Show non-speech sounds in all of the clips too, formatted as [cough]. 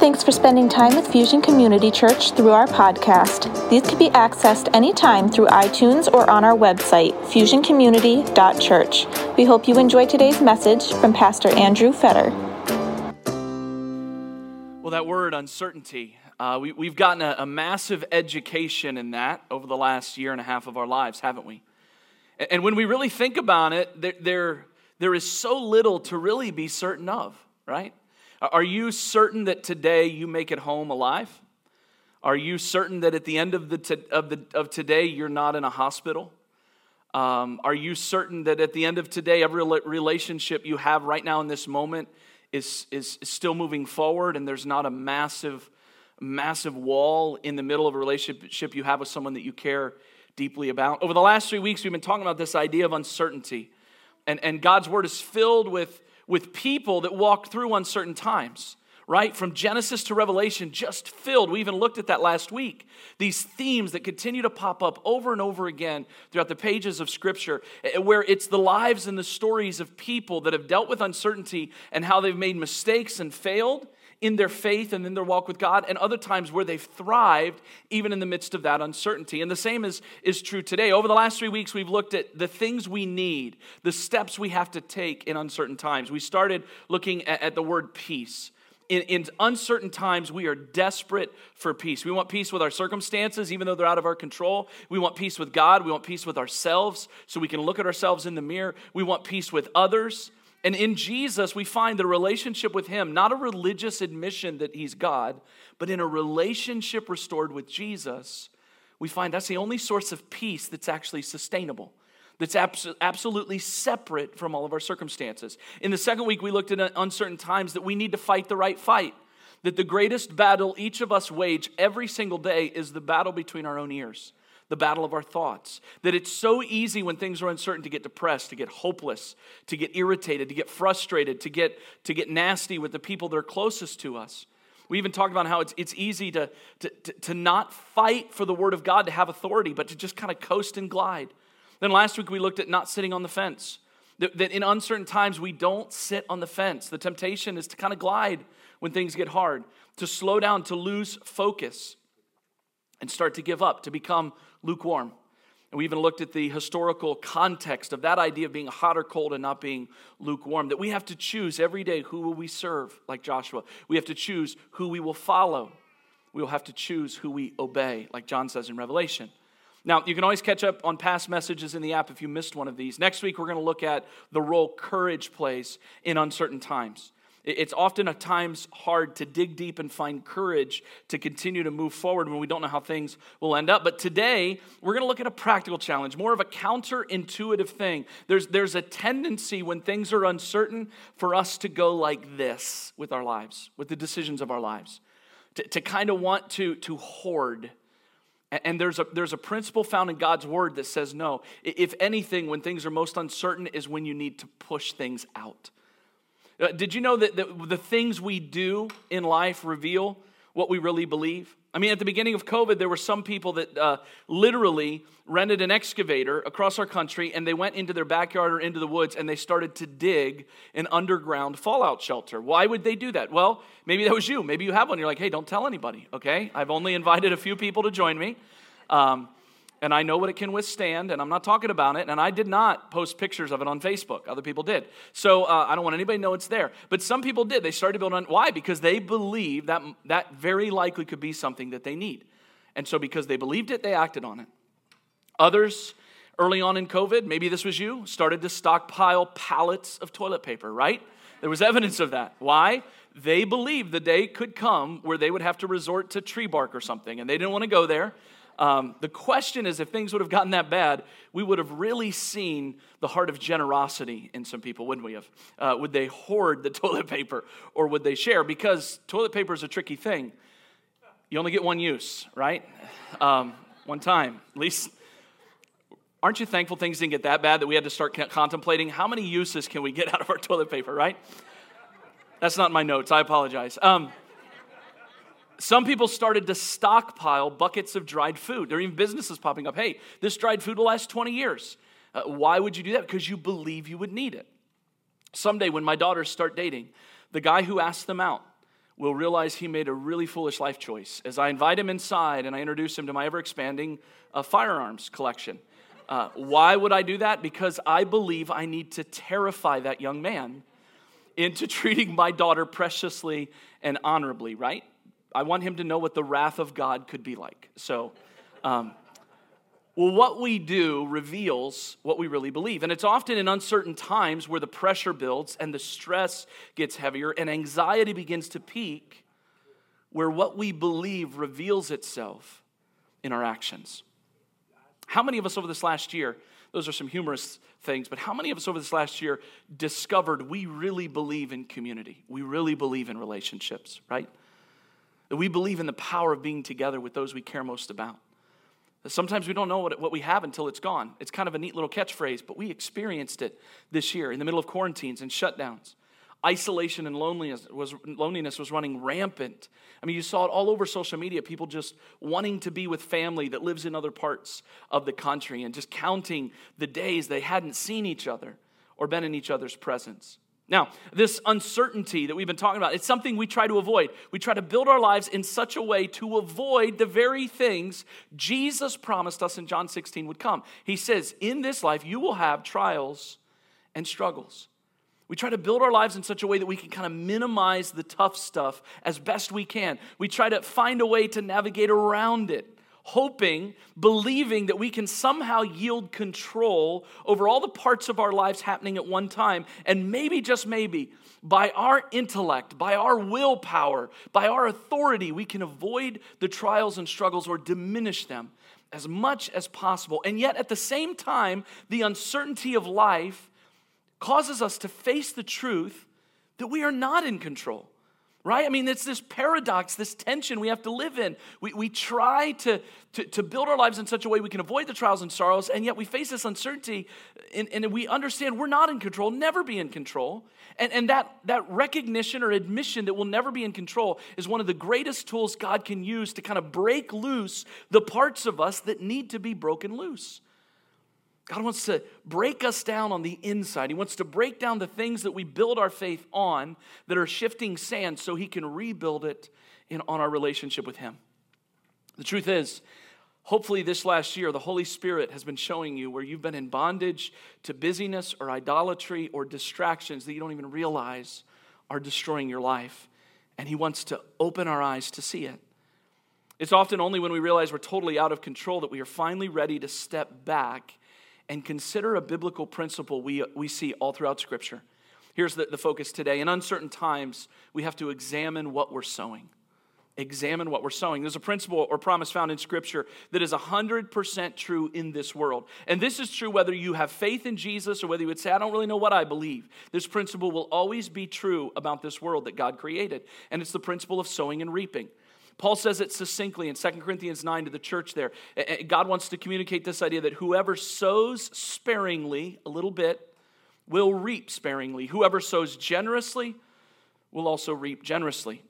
Thanks for spending time with Fusion Community Church through our podcast. These can be accessed anytime through iTunes or on our website, fusioncommunity.church. We hope you enjoy today's message from Pastor Andrew Fetter. Well, that word uncertainty, uh, we, have gotten a, a, massive education in that over the last year and a half of our lives, haven't we? And, when we really think about it, there, there, there is so little to really be certain of, right? Are you certain that today you make it home alive? Are you certain that at the end of, the of, the, of today you're not in a hospital? Um, are you certain that at the end of today, every relationship you have right now in this moment is, is, is still moving forward and there's not a massive, massive wall in the middle of a relationship you have with someone that you care deeply about? Over the last three weeks, we've been talking about this idea of uncertainty. And, and God's word is filled with with people that walked through uncertain times, right? From Genesis to Revelation, just filled. We even looked at that last week. These themes that continue to pop up over and over again throughout the pages of Scripture, eh, where it's the lives and the stories of people that have dealt with uncertainty and how they've made mistakes and failed in their faith and in their walk with God, and other times where they've thrived even in the midst of that uncertainty. And the same is, is true today. Over the last three weeks, we've looked at the things we need, the steps we have to take in uncertain times. We started looking at, at the word peace. In, in, uncertain times, we are desperate for peace. We want peace with our circumstances, even though they're out of our control. We want peace with God. We want peace with ourselves so we can look at ourselves in the mirror. We want peace with others and in Jesus, we find the relationship with Him, not a religious admission that He's God, but in a relationship restored with Jesus, we find that's the only source of peace that's actually sustainable, that's abs- absolutely separate from all of our circumstances. In the second week, we looked at uncertain times that we need to fight the right fight, that the greatest battle each of us wage every single day is the battle between our own ears the battle of our thoughts. That it's so easy when things are uncertain to get depressed, to get hopeless, to get irritated, to get frustrated, to get, to get nasty with the people that are closest to us. We even talked about how it's, it's easy to, to, to, to not fight for the word of God to have authority, but to just kind of coast and glide. Then last week we looked at not sitting on the fence. That, that in uncertain times we don't sit on the fence. The temptation is to kind of glide when things get hard, to slow down, to lose focus, and start to give up, to become lukewarm. And we even looked at the historical context of that idea of being hot or cold and not being lukewarm. That we have to choose every day who will we serve, like Joshua. We have to choose who we will follow. We will have to choose who we obey, like John says in Revelation. Now, you can always catch up on past messages in the app if you missed one of these. Next week, we're going to look at the role courage plays in uncertain times. It's often at times hard to dig deep and find courage to continue to move forward when we don't know how things will end up. But today, we're going to look at a practical challenge, more of a counterintuitive thing. There's, there's a tendency when things are uncertain for us to go like this with our lives, with the decisions of our lives, to, to kind of want to, to hoard. And there's a, there's a principle found in God's word that says no. If anything, when things are most uncertain, is when you need to push things out. Uh, did you know that the, the things we do in life reveal what we really believe? I mean, at the beginning of COVID, there were some people that uh, literally rented an excavator across our country and they went into their backyard or into the woods and they started to dig an underground fallout shelter. Why would they do that? Well, maybe that was you. Maybe you have one. You're like, hey, don't tell anybody, okay? I've only invited a few people to join me. Um, and I know what it can withstand, and I'm not talking about it. And I did not post pictures of it on Facebook. Other people did. So uh, I don't want anybody to know it's there. But some people did. They started to build on. Why? Because they believe that that very likely could be something that they need. And so because they believed it, they acted on it. Others, early on in COVID, maybe this was you, started to stockpile pallets of toilet paper, right? There was evidence of that. Why? They believed the day could come where they would have to resort to tree bark or something, and they didn't want to go there. Um, the question is if things would have gotten that bad, we would have really seen the heart of generosity in some people, wouldn't we have? Uh, would they hoard the [laughs] toilet paper or would they share? Because toilet paper is a tricky thing. You only get one use, right? Um, one time. At least, aren't you thankful things didn't get that bad that we had to start contemplating how many uses can we get out of our toilet paper, right? That's not my notes. I apologize. Um, some people started to stockpile buckets of dried food. There are even businesses popping up. Hey, this dried food will last 20 years. Uh, why would you do that? Because you believe you would need it. Someday, when my daughters start dating, the guy who asked them out will realize he made a really foolish life choice as I invite him inside and I introduce him to my ever expanding uh, firearms collection. Uh, why would I do that? Because I believe I need to terrify that young man into [laughs] treating my daughter preciously and honorably, right? I want him to know what the wrath of God could be like. So, um, well, what we do reveals what we really believe. And it's often in uncertain times where the pressure builds and the stress gets heavier and anxiety begins to peak, where what we believe reveals itself in our actions. How many of us over this last year, those are some humorous things, but how many of us over this last year discovered we really believe in community? We really believe in relationships, right? That we believe in the power of being together with those we care most about. Sometimes we don't know what, what we have until it's gone. It's kind of a neat little catchphrase, but we experienced it this year in the middle of quarantines and shutdowns. Isolation and loneliness was, loneliness was running rampant. I mean, you saw it all over social media, people just wanting to be with family that lives in other parts of the country and just counting the days they hadn't seen each other or been in each other's presence. Now, this uncertainty that we've been talking about, it's something we try to avoid. We try to build our lives in such a way to avoid the very things Jesus promised us in John 16 would come. He says, In this life, you will have trials and struggles. We try to build our lives in such a way that we can kind of minimize the tough stuff as best we can. We try to find a way to navigate around it hoping, believing that we can somehow yield control over all the parts of our lives happening at one time. And maybe, just maybe, by our intellect, by our willpower, by our authority, we can avoid the trials and struggles or diminish them as much as possible. And yet, at the same time, the uncertainty of life causes us to face the truth that we are not in control right? I mean, it's this paradox, this tension we have to live in. We, we try to, to, to build our lives in such a way we can avoid the trials and sorrows, and yet we face this uncertainty, and, and we understand we're not in control, never be in control. And, and that, that recognition or admission that we'll never be in control is one of the greatest tools God can use to kind of break loose the parts of us that need to be broken loose. God wants to break us down on the inside. He wants to break down the things that we build our faith on that are shifting sand so He can rebuild it in, on our relationship with Him. The truth is, hopefully, this last year, the Holy Spirit has been showing you where you've been in bondage to busyness or idolatry or distractions that you don't even realize are destroying your life. And He wants to open our eyes to see it. It's often only when we realize we're totally out of control that we are finally ready to step back and consider a biblical principle we, we see all throughout Scripture. Here's the, the focus today. In uncertain times, we have to examine what we're sowing. Examine what we're sowing. There's a principle or promise found in Scripture that is 100% true in this world. And this is true whether you have faith in Jesus or whether you would say, I don't really know what I believe. This principle will always be true about this world that God created. And it's the principle of sowing and reaping. Paul says it succinctly in 2 Corinthians 9 to the church there. God wants to communicate this idea that whoever sows sparingly, a little bit, will reap sparingly. Whoever sows generously will also reap generously.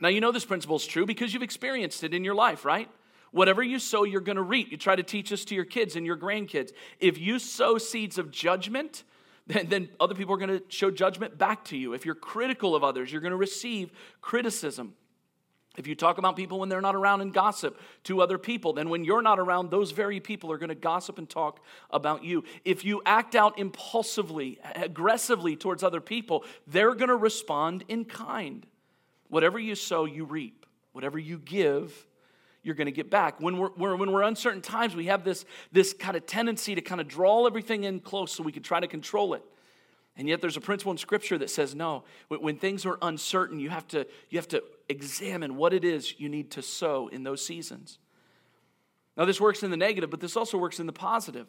Now, you know this principle is true because you've experienced it in your life, right? Whatever you sow, you're going to reap. You try to teach this to your kids and your grandkids. If you sow seeds of judgment, then, then other people are going to show judgment back to you. If you're critical of others, you're going to receive criticism. If you talk about people when they're not around and gossip to other people, then when you're not around, those very people are going to gossip and talk about you. If you act out impulsively, aggressively towards other people, they're going to respond in kind. Whatever you sow, you reap. Whatever you give, you're going to get back. When we're, we're, when we're uncertain times, we have this, this kind of tendency to kind of draw everything in close so we can try to control it. And yet there's a principle in Scripture that says no. When things are uncertain, you have to, you have to examine what it is you need to sow in those seasons. Now, this works in the negative, but this also works in the positive.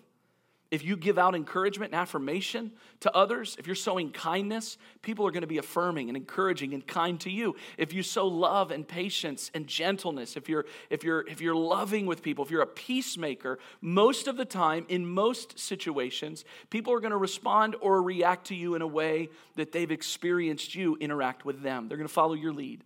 If you give out encouragement and affirmation to others, if you're sowing kindness, people are going to be affirming and encouraging and kind to you. If you sow love and patience and gentleness, if you're if you're if you're loving with people, if you're a peacemaker, most of the time in most situations, people are going to respond or react to you in a way that they've experienced you interact with them. They're going to follow your lead.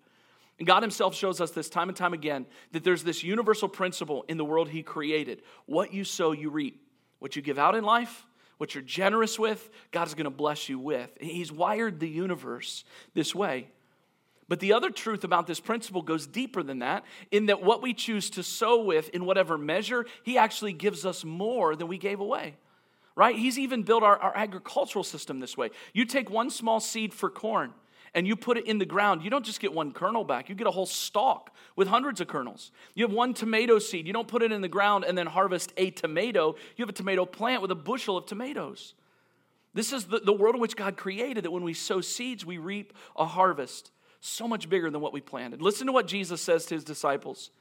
And God Himself shows us this time and time again that there's this universal principle in the world He created. What you sow, you reap. What you give out in life, what you're generous with, God is going to bless you with. He's wired the universe this way. But the other truth about this principle goes deeper than that, in that what we choose to sow with, in whatever measure, He actually gives us more than we gave away. Right? He's even built our, our agricultural system this way. You take one small seed for corn and you put it in the ground, you don't just get one kernel back, you get a whole stalk with hundreds of kernels. You have one tomato seed, you don't put it in the ground and then harvest a tomato, you have a tomato plant with a bushel of tomatoes. This is the, the world in which God created that when we sow seeds, we reap a harvest so much bigger than what we planted. Listen to what Jesus says to his disciples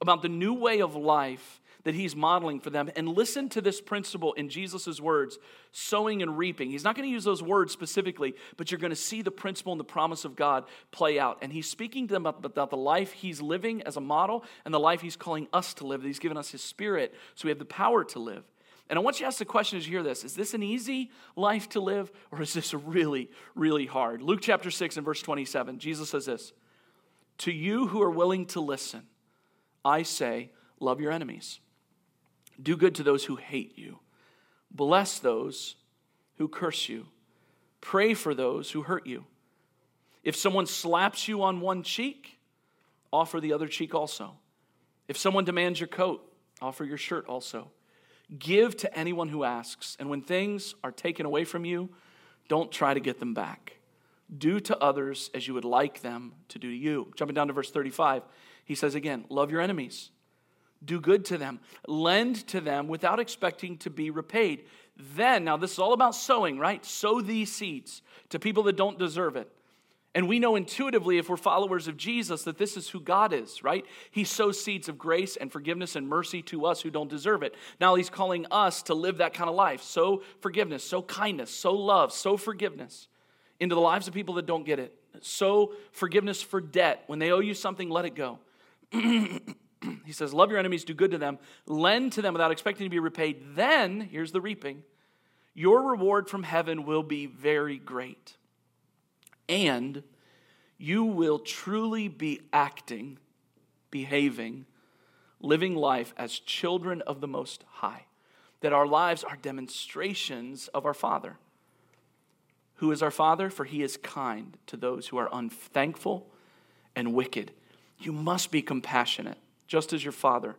about the new way of life that he's modeling for them. And listen to this principle in Jesus' words sowing and reaping. He's not going to use those words specifically, but you're going to see the principle and the promise of God play out. And he's speaking to them about, the life he's living as a model and the life he's calling us to live. He's given us his spirit so we have the power to live. And I want you to ask the question as you hear this Is this an easy life to live, or is this really, really hard? Luke chapter 6 and verse 27, Jesus says this To you who are willing to listen, I say, love your enemies, do good to those who hate you, bless those who curse you, pray for those who hurt you. If someone slaps you on one cheek, offer the other cheek also. If someone demands your coat, offer your shirt also. Give to anyone who asks, and when things are taken away from you, don't try to get them back. Do to others as you would like them to do to you. Jumping down to verse 35, he says again, Love your enemies, do good to them, lend to them without expecting to be repaid. Then, now this is all about sowing, right? Sow these seeds to people that don't deserve it. And we know intuitively, if we're followers of Jesus, that this is who God is, right? He sows seeds of grace and forgiveness and mercy to us who don't deserve it. Now He's calling us to live that kind of life. Sow forgiveness, sow kindness, sow love, sow forgiveness into the lives of people that don't get it. Sow forgiveness for debt. When they owe you something, let it go. [clears throat] he says, Love your enemies, do good to them, lend to them without expecting to be repaid. Then, here's the reaping your reward from heaven will be very great and you will truly be acting, behaving, living life as children of the Most High. That our lives are demonstrations of our Father. Who is our Father? For he is kind to those who are unthankful and wicked. You must be compassionate, just as your Father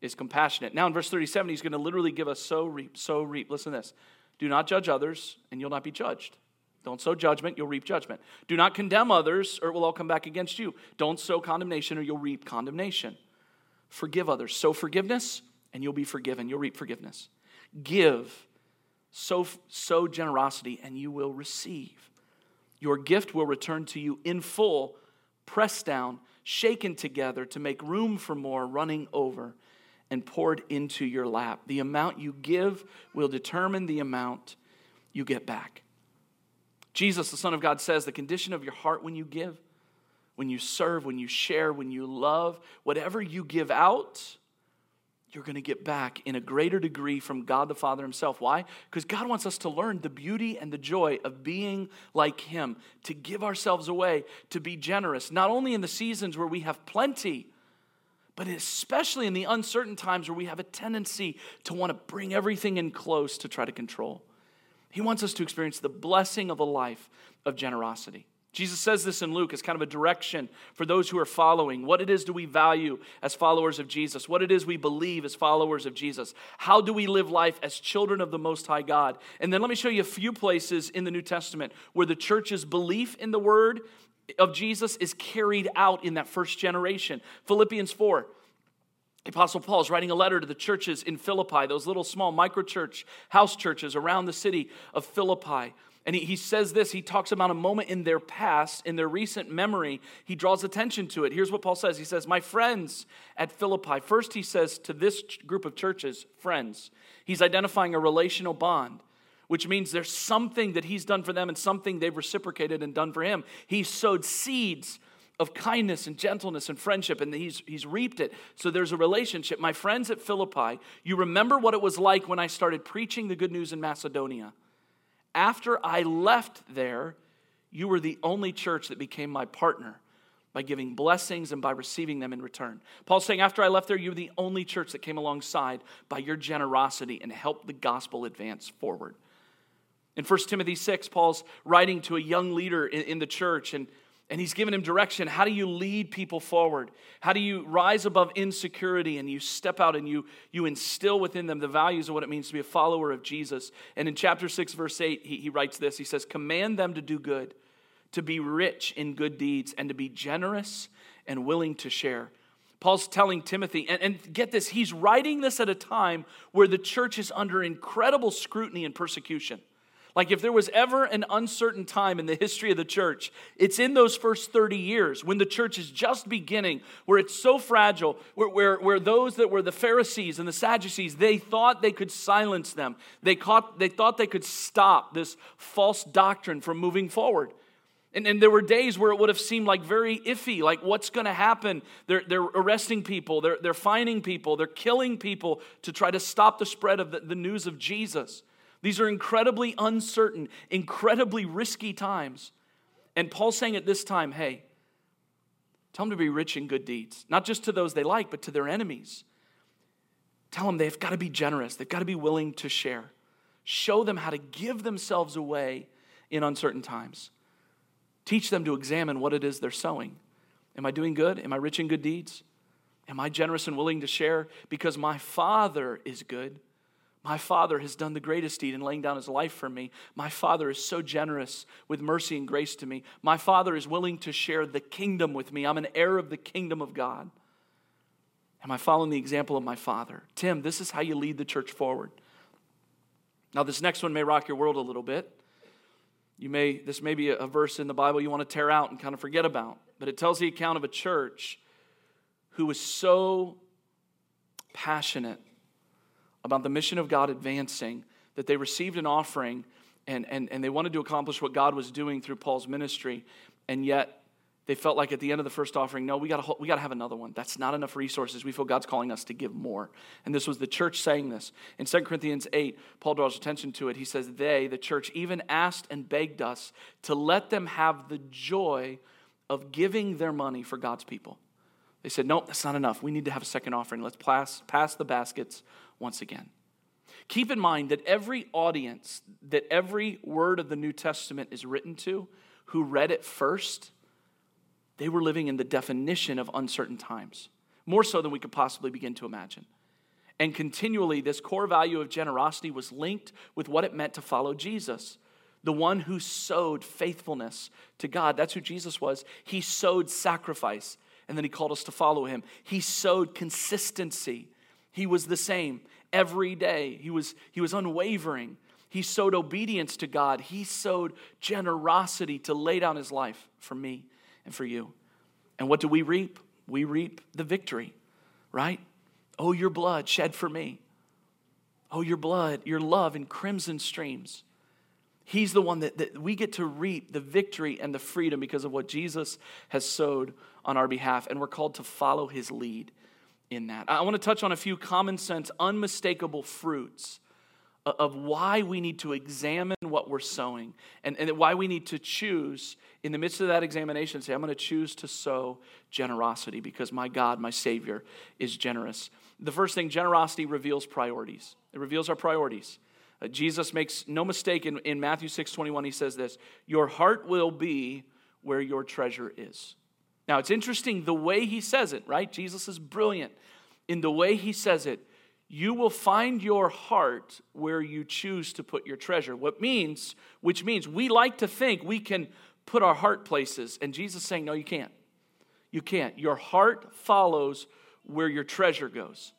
is compassionate. Now, in verse 37, he's going to literally give us sow, reap, sow, reap. Listen to this. Do not judge others, and you'll not be judged. Don't sow judgment, you'll reap judgment. Do not condemn others, or it will all come back against you. Don't sow condemnation, or you'll reap condemnation. Forgive others. Sow forgiveness, and you'll be forgiven. You'll reap forgiveness. Give, sow, sow generosity, and you will receive. Your gift will return to you in full, pressed down, shaken together to make room for more, running over, and poured into your lap. The amount you give will determine the amount you get back. Jesus, the Son of God, says the condition of your heart when you give, when you serve, when you share, when you love, whatever you give out, you're going to get back in a greater degree from God the Father Himself. Why? Because God wants us to learn the beauty and the joy of being like Him, to give ourselves away, to be generous, not only in the seasons where we have plenty, but especially in the uncertain times where we have a tendency to want to bring everything in close to try to control. He wants us to experience the blessing of a life of generosity. Jesus says this in Luke as kind of a direction for those who are following. What it is do we value as followers of Jesus? What it is we believe as followers of Jesus? How do we live life as children of the Most High God? And then let me show you a few places in the New Testament where the church's belief in the Word of Jesus is carried out in that first generation. Philippians 4. Apostle Paul is writing a letter to the churches in Philippi, those little small microchurch house churches around the city of Philippi. And he, he says this, he talks about a moment in their past, in their recent memory. He draws attention to it. Here's what Paul says He says, My friends at Philippi. First, he says to this group of churches, friends. He's identifying a relational bond, which means there's something that he's done for them and something they've reciprocated and done for him. He sowed seeds of kindness and gentleness and friendship, and he's, he's reaped it. So there's a relationship. My friends at Philippi, you remember what it was like when I started preaching the good news in Macedonia. After I left there, you were the only church that became my partner by giving blessings and by receiving them in return. Paul's saying, after I left there, you were the only church that came alongside by your generosity and helped the gospel advance forward. In 1 Timothy 6, Paul's writing to a young leader in, the church, and And he's given him direction. How do you lead people forward? How do you rise above insecurity and you step out and you, you instill within them the values of what it means to be a follower of Jesus? And in chapter 6, verse 8, he, he writes this He says, Command them to do good, to be rich in good deeds, and to be generous and willing to share. Paul's telling Timothy, and, and get this, he's writing this at a time where the church is under incredible scrutiny and persecution. Like, if there was ever an uncertain time in the history of the church, it's in those first 30 years when the church is just beginning, where it's so fragile, where, where, where those that were the Pharisees and the Sadducees, they thought they could silence them. They, caught, they thought they could stop this false doctrine from moving forward. And, and there were days where it would have seemed like very iffy, like what's going to happen? They're, they're arresting people, they're, they're finding people, they're killing people to try to stop the spread of the, the news of Jesus. These are incredibly uncertain, incredibly risky times. And Paul's saying at this time, hey, tell them to be rich in good deeds, not just to those they like, but to their enemies. Tell them they've got to be generous, they've got to be willing to share. Show them how to give themselves away in uncertain times. Teach them to examine what it is they're sowing. Am I doing good? Am I rich in good deeds? Am I generous and willing to share? Because my Father is good. My father has done the greatest deed in laying down his life for me. My father is so generous with mercy and grace to me. My father is willing to share the kingdom with me. I'm an heir of the kingdom of God. Am I following the example of my father? Tim, this is how you lead the church forward. Now, this next one may rock your world a little bit. You may, this may be a verse in the Bible you want to tear out and kind of forget about, but it tells the account of a church who was so passionate about the mission of God advancing, that they received an offering and, and, and they wanted to accomplish what God was doing through Paul's ministry, and yet they felt like at the end of the first offering, no, we got we to have another one. That's not enough resources. We feel God's calling us to give more. And this was the church saying this. In 2 Corinthians 8, Paul draws attention to it. He says, They, the church, even asked and begged us to let them have the joy of giving their money for God's people. They said, Nope, that's not enough. We need to have a second offering. Let's pass, pass the baskets once again. Keep in mind that every audience that every word of the New Testament is written to, who read it first, they were living in the definition of uncertain times, more so than we could possibly begin to imagine. And continually, this core value of generosity was linked with what it meant to follow Jesus, the one who sowed faithfulness to God. That's who Jesus was. He sowed sacrifice, and then he called us to follow him. He sowed consistency. He was the same every day. He was, he was unwavering. He sowed obedience to God. He sowed generosity to lay down his life for me and for you. And what do we reap? We reap the victory, right? Oh, your blood shed for me. Oh, your blood, your love in crimson streams. He's the one that, that we get to reap the victory and the freedom because of what Jesus has sowed on our behalf. And we're called to follow his lead in that. I want to touch on a few common sense, unmistakable fruits of why we need to examine what we're sowing and, and why we need to choose in the midst of that examination say i'm going to choose to sow generosity because my god my savior is generous. The first thing generosity reveals priorities. It reveals our priorities. Uh, jesus makes no mistake in, in matthew 6 21 he says this your heart will be where your treasure is now, it's interesting the way he says it, right? Jesus is brilliant in the way he says it. You will find your heart where you choose to put your treasure. What means, which means we like to think we can put our heart places. And Jesus is saying, no, you can't. You can't. Your heart follows where your treasure goes.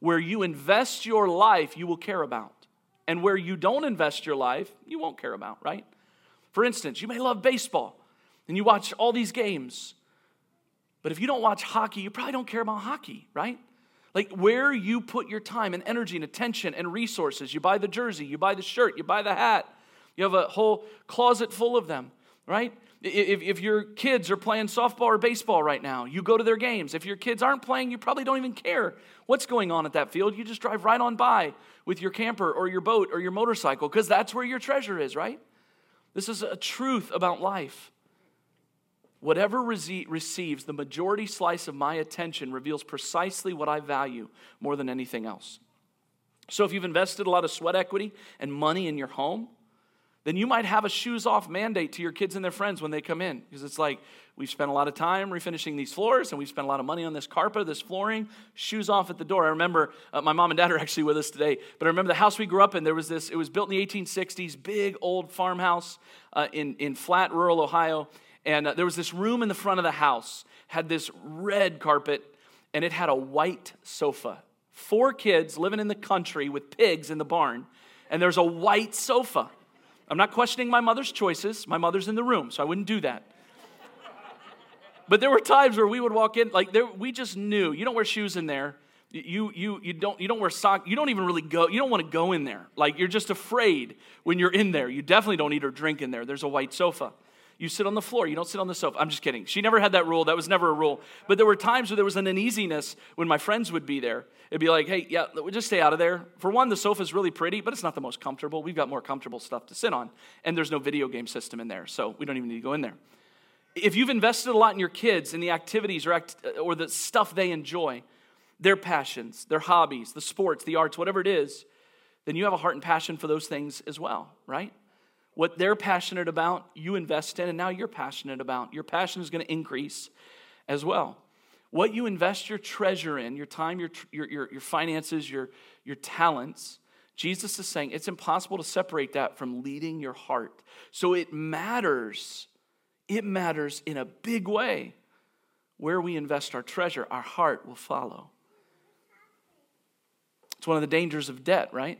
Where you invest your life, you will care about. And where you don't invest your life, you won't care about, right? For instance, you may love baseball and you watch all these games but if you don't watch hockey, you probably don't care about hockey, right? Like where you put your time and energy and attention and resources. You buy the jersey, you buy the shirt, you buy the hat. You have a whole closet full of them, right? If, if your kids are playing softball or baseball right now, you go to their games. If your kids aren't playing, you probably don't even care what's going on at that field. You just drive right on by with your camper or your boat or your motorcycle because that's where your treasure is, right? This is a truth about life. Whatever rece- receives the majority slice of my attention reveals precisely what I value more than anything else. So, if you've invested a lot of sweat equity and money in your home, then you might have a shoes off mandate to your kids and their friends when they come in. Because it's like, we've spent a lot of time refinishing these floors and we've spent a lot of money on this carpet, this flooring, shoes off at the door. I remember uh, my mom and dad are [laughs] actually with us today, but I remember the house we grew up in, there was this, it was built in the 1860s, big old farmhouse uh, in, in flat rural Ohio. And uh, there was this room in the front of the house, had this red carpet, and it had a white sofa. Four kids living in the country with pigs in the barn, and there's a white sofa. I'm not questioning my mother's choices. My mother's in the room, so I wouldn't do that. But there were times where we would walk in, like there, we just knew you don't wear shoes in there. You, you, you, don't, you don't wear socks. You don't even really go, you don't want to go in there. Like you're just afraid when you're in there. You definitely don't eat or drink in there. There's a white sofa. You sit on the floor. You don't sit on the sofa. I'm just kidding. She never had that rule. That was never a rule. But there were times where there was an uneasiness when my friends would be there. It'd be like, hey, yeah, just stay out of there. For one, the sofa's really pretty, but it's not the most comfortable. We've got more comfortable stuff to sit on. And there's no video game system in there, so we don't even need to go in there. If you've invested a lot in your kids in the activities or, act, or the stuff they enjoy, their passions, their hobbies, the sports, the arts, whatever it is, then you have a heart and passion for those things as well, right? What they're passionate about, you invest in, and now you're passionate about. Your passion is going to increase as well. What you invest your treasure in, your time, your, your, your, your finances, your, your talents, Jesus is saying it's impossible to separate that from leading your heart. So it matters. It matters in a big way where we invest our treasure, our heart will follow. It's one of the dangers of debt, right?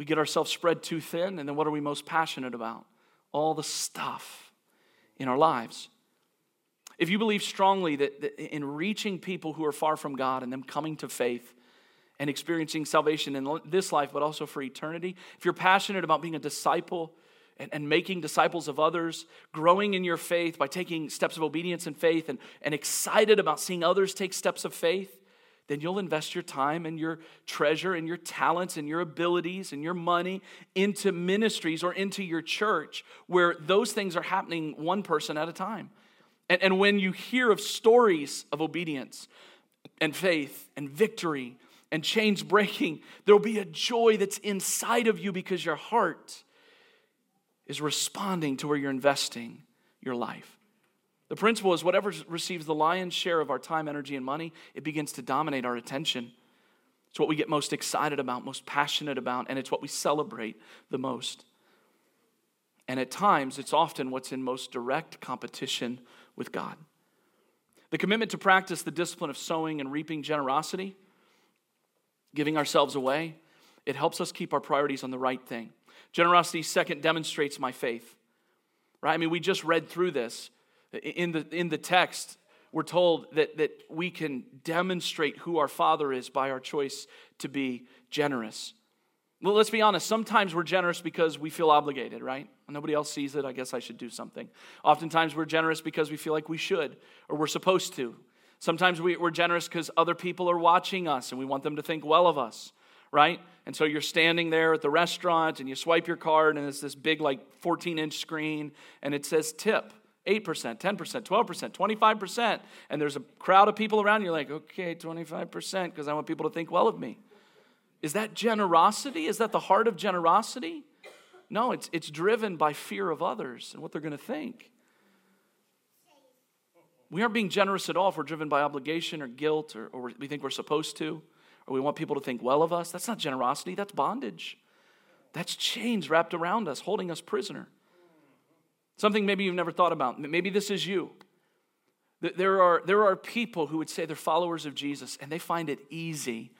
We get ourselves spread too thin, and then what are we most passionate about? All the stuff in our lives. If you believe strongly that, that in reaching people who are far from God and them coming to faith, and experiencing salvation in this life, but also for eternity. If you're passionate about being a disciple and, and, making disciples of others, growing in your faith by taking steps of obedience and faith, and, and excited about seeing others take steps of faith, then you'll invest your time and your treasure and your talents and your abilities and your money into ministries or into your church where those things are happening one person at a time. And, and when you hear of stories of obedience and faith and victory and chains breaking, there'll be a joy that's inside of you because your heart is responding to where you're investing your life. The principle is whatever receives the lion's share of our time, energy, and money, it begins to dominate our attention. It's what we get most excited about, most passionate about, and it's what we celebrate the most. And at times, it's often what's in most direct competition with God. The commitment to practice the discipline of sowing and reaping generosity, giving ourselves away, it helps us keep our priorities on the right thing. Generosity, second, demonstrates my faith. Right? I mean, we just read through this. In the, in the text, we're told that, that we can demonstrate who our Father is by our choice to be generous. Well, let's be honest, sometimes we're generous because we feel obligated, right? Nobody else sees it, I guess I should do something. Oftentimes we're generous because we feel like we should or we're supposed to. Sometimes we, are generous because other people are watching us and we want them to think well of us, right? And so you're standing there at the restaurant and you swipe your card and it's this big, like 14 inch screen and it says tip. 8%, 10%, 12%, 25%. And there's a crowd of people around, you're like, okay, 25%, because I want people to think well of me. Is that generosity? Is that the heart of generosity? No, it's, it's driven by fear of others and what they're going to think. We aren't being generous at all if we're driven by obligation or guilt or, or we think we're supposed to or we want people to think well of us. That's not generosity, that's bondage. That's chains wrapped around us, holding us prisoner. Something maybe you've never thought about. Maybe this is you. There are, there are people who would say they're followers of Jesus and they find it easy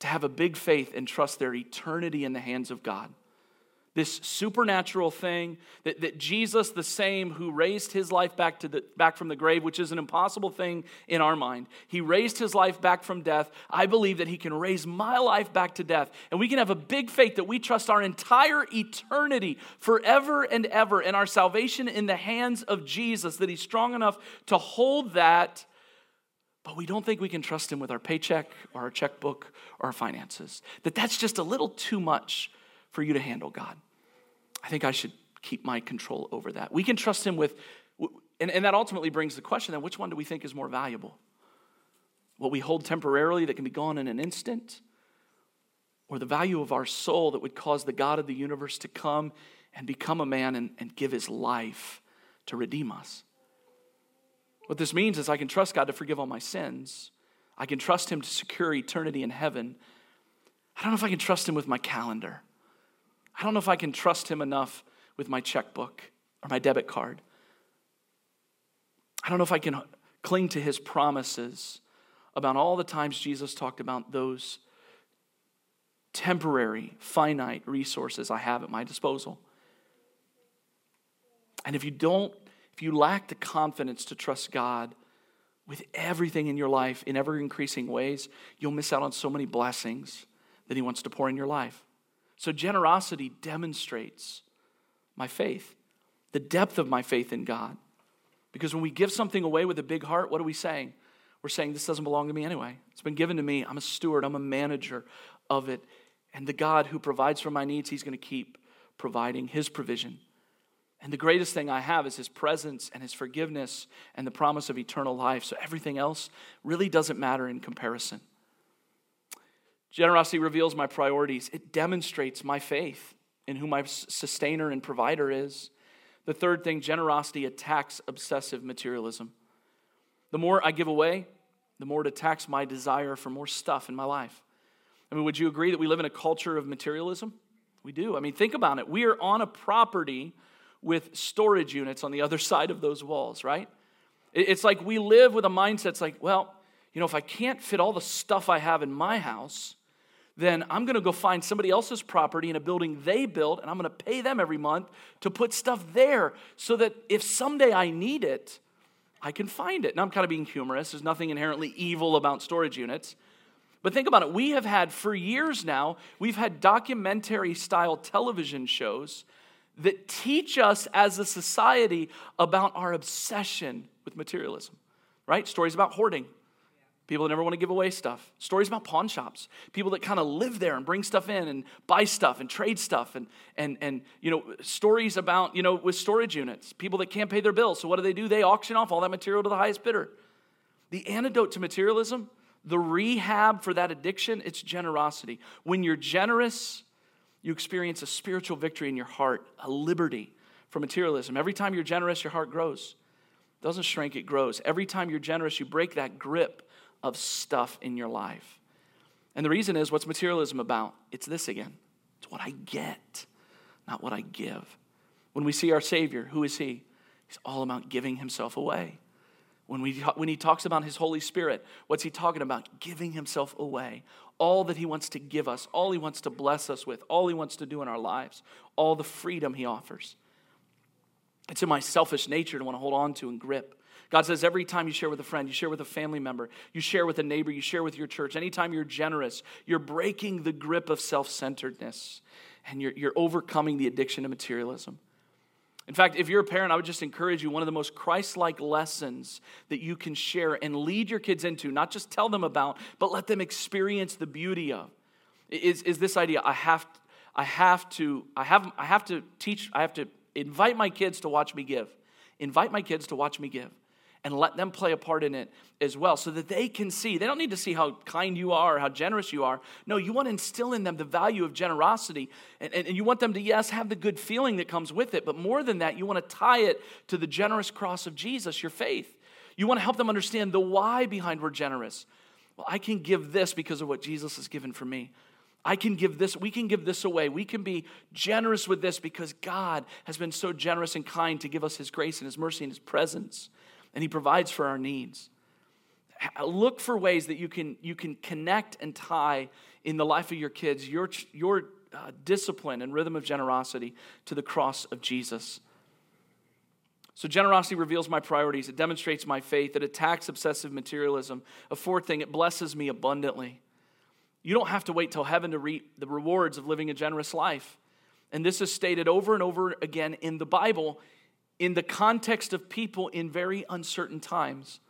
to have a big faith and trust their eternity in the hands of God this supernatural thing that, that jesus the same who raised his life back, to the, back from the grave which is an impossible thing in our mind. He raised his life back from death. I believe that he can raise my life back to death. And we can have a big faith that we trust our entire eternity forever and ever and our salvation in the hands of jesus that he's strong enough to hold that. But we don't think we can trust him with our paycheck or our checkbook or our finances. That that's just a little too much for you to handle, God. I think I should keep my control over that. We can trust Him with, and, and that ultimately brings the question then which one do we think is more valuable? What we hold temporarily that can be gone in an instant? Or the value of our soul that would cause the God of the universe to come and become a man and, and give his life to redeem us. What this means is I can trust God to forgive all my sins. I can trust him to secure eternity in heaven. I don't know if I can trust him with my calendar. I don't know if I can trust him enough with my checkbook or my debit card. I don't know if I can cling to his promises about all the times Jesus talked about those temporary, finite resources I have at my disposal. And if you don't, if you lack the confidence to trust God with everything in your life in ever increasing ways, you'll miss out on so many blessings that He wants to pour in your life. So, generosity demonstrates my faith, the depth of my faith in God. Because when we give something away with a big heart, what are we saying? We're saying, This doesn't belong to me anyway. It's been given to me. I'm a steward, I'm a manager of it. And the God who provides for my needs, He's going to keep providing His provision. And the greatest thing I have is His presence and His forgiveness and the promise of eternal life. So everything else really doesn't matter in comparison. Generosity reveals my priorities, it demonstrates my faith in who my sustainer and provider is. The third thing, generosity attacks obsessive materialism. The more I give away, the more it attacks my desire for more stuff in my life. I mean, would you agree that we live in a culture of materialism? We do. I mean, think about it. We are on a property with storage units on the other [laughs] side of those walls, right? It's like we live with a mindset it's like, well, you know, if I can't fit all the stuff I have in my house, then I'm going to go find somebody else's property in a building they built, and I'm going to pay them every month to put stuff there so that if someday I need it, I can find it. Now, I'm kind of being humorous. There's nothing inherently evil about storage units. But think about it. We have had, for years now, we've had documentary style television shows that teach us as a society about our obsession with materialism, right? Stories about hoarding, people that never want to give away stuff, stories about pawn shops, people that kind of live there and bring stuff in and buy stuff and trade stuff, and, and, and, you know, stories about, you know, with storage units, people that can't pay their bills. So what do they do? They auction off all that material to the highest bidder. The antidote to materialism the rehab for that addiction, it's generosity. When you're generous, you experience a spiritual victory in your heart, a liberty from materialism. Every time you're generous, your heart grows. It doesn't shrink, it grows. Every time you're generous, you break that grip of stuff in your life. And the reason is what's materialism about? It's this again. It's what I get, not what I give. When we see our Savior, who is He? He's all about giving Himself away. When, we, when he talks about his Holy Spirit, what's he talking about? Giving himself away. All that he wants to give us, all he wants to bless us with, all he wants to do in our lives, all the freedom he offers. It's in my selfish nature to want to hold on to and grip. God says every time you share with a friend, you share with a family member, you share with a neighbor, you share with your church, anytime you're generous, you're breaking the grip of self centeredness and you're, you're overcoming the addiction to materialism. In fact, if you're a parent, I would just encourage you one of the most Christ like lessons that you can share and lead your kids into, not just tell them about, but let them experience the beauty of, is, is this idea I have, I, have to, I, have, I have to teach, I have to invite my kids to watch me give. Invite my kids to watch me give and let them play a part in it as well so that they can see. They don't need to see how kind you are, or how generous you are. No, you want to instill in them the value of generosity. And, and, and, you want them to, yes, have the good feeling that comes with it, but more than that, you want to tie it to the generous cross of Jesus, your faith. You want to help them understand the why behind we're generous. Well, I can give this because of what Jesus has given for me. I can give this, we can give this away. We can be generous with this because God has been so generous and kind to give us His grace and His mercy and His presence and He provides for our needs. Look for ways that you can, you can connect and tie in the life of your kids your, your uh, discipline and rhythm of generosity to the cross of Jesus. So, generosity reveals my priorities. It demonstrates my faith. It attacks obsessive materialism. A fourth thing, it blesses me abundantly. You don't have to wait till heaven to reap the rewards of living a generous life. And this is stated over and over again in the Bible in the context of people in very uncertain times.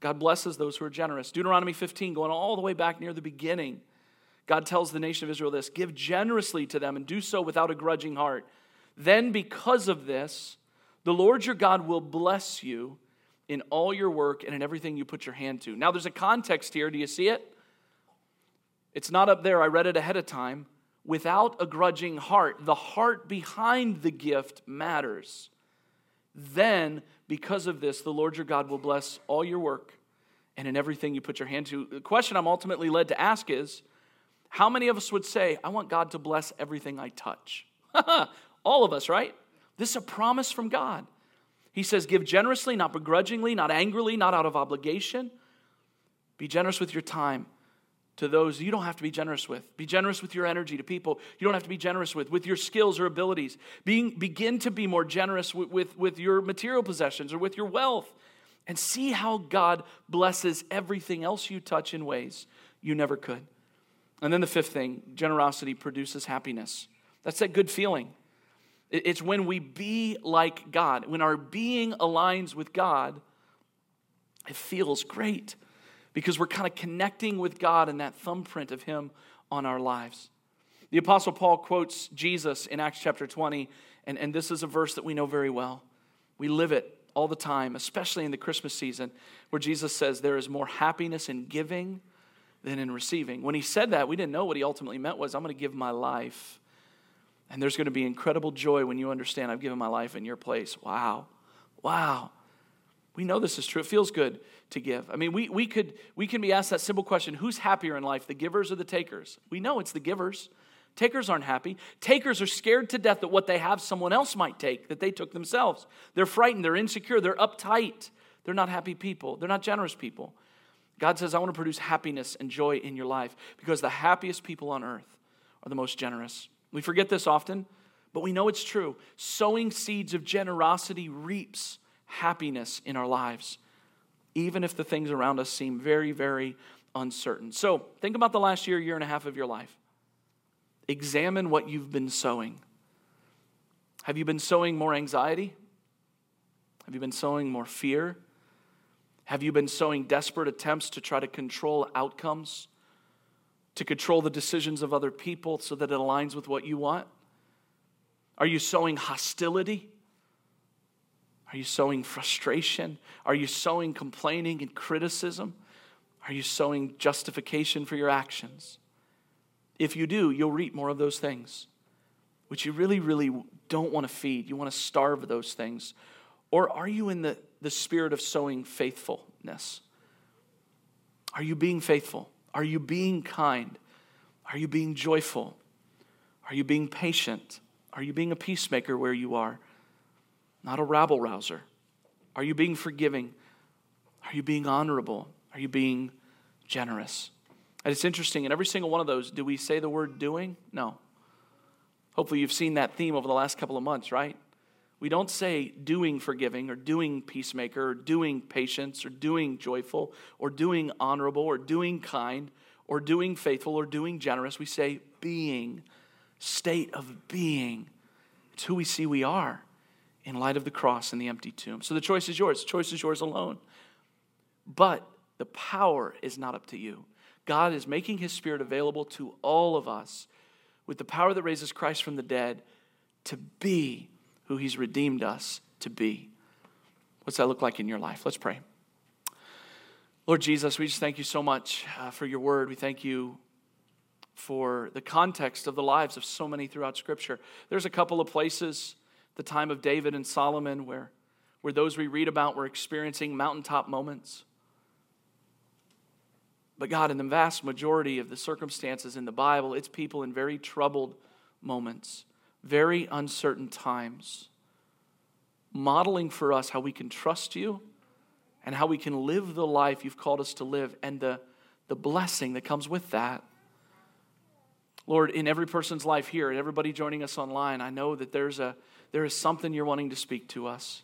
God blesses those who are generous. Deuteronomy 15, going all the way back near the beginning, God tells the nation of Israel this Give generously to them and do so without a grudging heart. Then, because of this, the Lord your God will bless you in all your work and in everything you put your hand to. Now, there's a context here. Do you see it? It's not up there. I read it ahead of time. without a grudging heart, the heart behind the gift matters. Then, because of this, the Lord your God will bless all your work and in everything you put your hand to. The question I'm ultimately led to ask is how many of us would say, I want God to bless everything I touch? [laughs] all of us, right? This is a promise from God. He says, Give generously, not begrudgingly, not angrily, not out of obligation. Be generous with your time to those you don't have to be generous with. Be generous with your energy to people you don't have to be generous with, with your skills or abilities. Being, begin to be more generous with, with, with your material possessions or with your wealth. And see how God blesses everything else you touch in ways you never could. And then the fifth thing generosity produces happiness. That's that good feeling. It's when we be like God, when our being aligns with God, it feels great because we're kind of connecting with God and that thumbprint of Him on our lives. The Apostle Paul quotes Jesus in Acts chapter 20, and, and this is a verse that we know very well. We live it all the time, especially in the Christmas season, where Jesus says there is more happiness in giving than in receiving. When he said that, we didn't know what he ultimately meant was, I'm going to give my life. And there's going to be incredible joy when you understand I've given my life in your place. Wow. Wow. We know this is true. It feels good to give. I mean, we, we, could, we can be asked that simple question who's happier in life, the givers or the takers? We know it's the givers. Takers aren't happy. Takers are scared to death that what they have someone else might take, that they took themselves. They're frightened, they're insecure, they're uptight. They're not happy people, they're not generous people. God says, I want to produce happiness and joy in your life because the happiest people on earth are the most generous. We forget this often, but we know it's true. Sowing seeds of generosity reaps happiness in our lives, even if the things around us seem very, very uncertain. So think about the last year, year and a half of your life. Examine what you've been sowing. Have you been sowing more anxiety? Have you been sowing more fear? Have you been sowing desperate attempts to try to control outcomes, to control the decisions of other people so that it aligns with what you want? Are you sowing hostility? Are you sowing frustration? Are you sowing complaining and criticism? Are you sowing justification for your actions? If you do, you'll reap more of those things, which you really, really don't want to feed. You want to starve those things. Or are you in the, the spirit of sowing faithfulness? Are you being faithful? Are you being kind? Are you being joyful? Are you being patient? Are you being a peacemaker where you are? Not a rabble rouser? Are you being forgiving? Are you being honorable? Are you being generous? And it's interesting, in every single one of those, do we say the word doing? No. Hopefully, you've seen that theme over the last couple of months, right? We don't say doing forgiving or doing peacemaker or doing patience or doing joyful or doing honorable or doing kind or doing faithful or doing generous. We say being, state of being. It's who we see we are in light of the cross and the empty tomb. So the choice is yours. The choice is yours alone. But the power is not up to you. God is making his spirit available to all of us with the power that raises Christ from the dead to be who he's redeemed us to be. What's that look like in your life? Let's pray. Lord Jesus, we just thank you so much uh, for your word. We thank you for the context of the lives of so many throughout Scripture. There's a couple of places the time of David and Solomon, where, where those we read about were experiencing mountaintop moments. But God, in the vast majority of the circumstances in the Bible, it's people in very troubled moments, very uncertain times, modeling for us how we can trust you and how we can live the life you've called us to live and the, the blessing that comes with that. Lord, in every person's life here, and everybody joining us online, I know that there's a, there is something you're wanting to speak to us,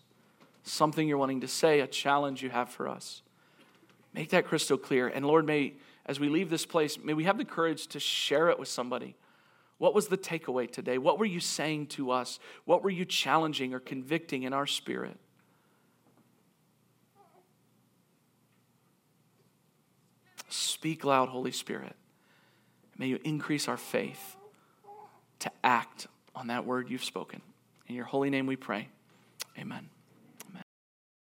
something you're wanting to say, a challenge you have for us. Make that crystal clear. And Lord, may, as we leave this place, may we have the courage to share it with somebody. What was the takeaway today? What were you saying to us? What were you challenging or convicting in our spirit? Speak loud, Holy Spirit. May you increase our faith to act on that word you've spoken. In your holy name we pray. Amen.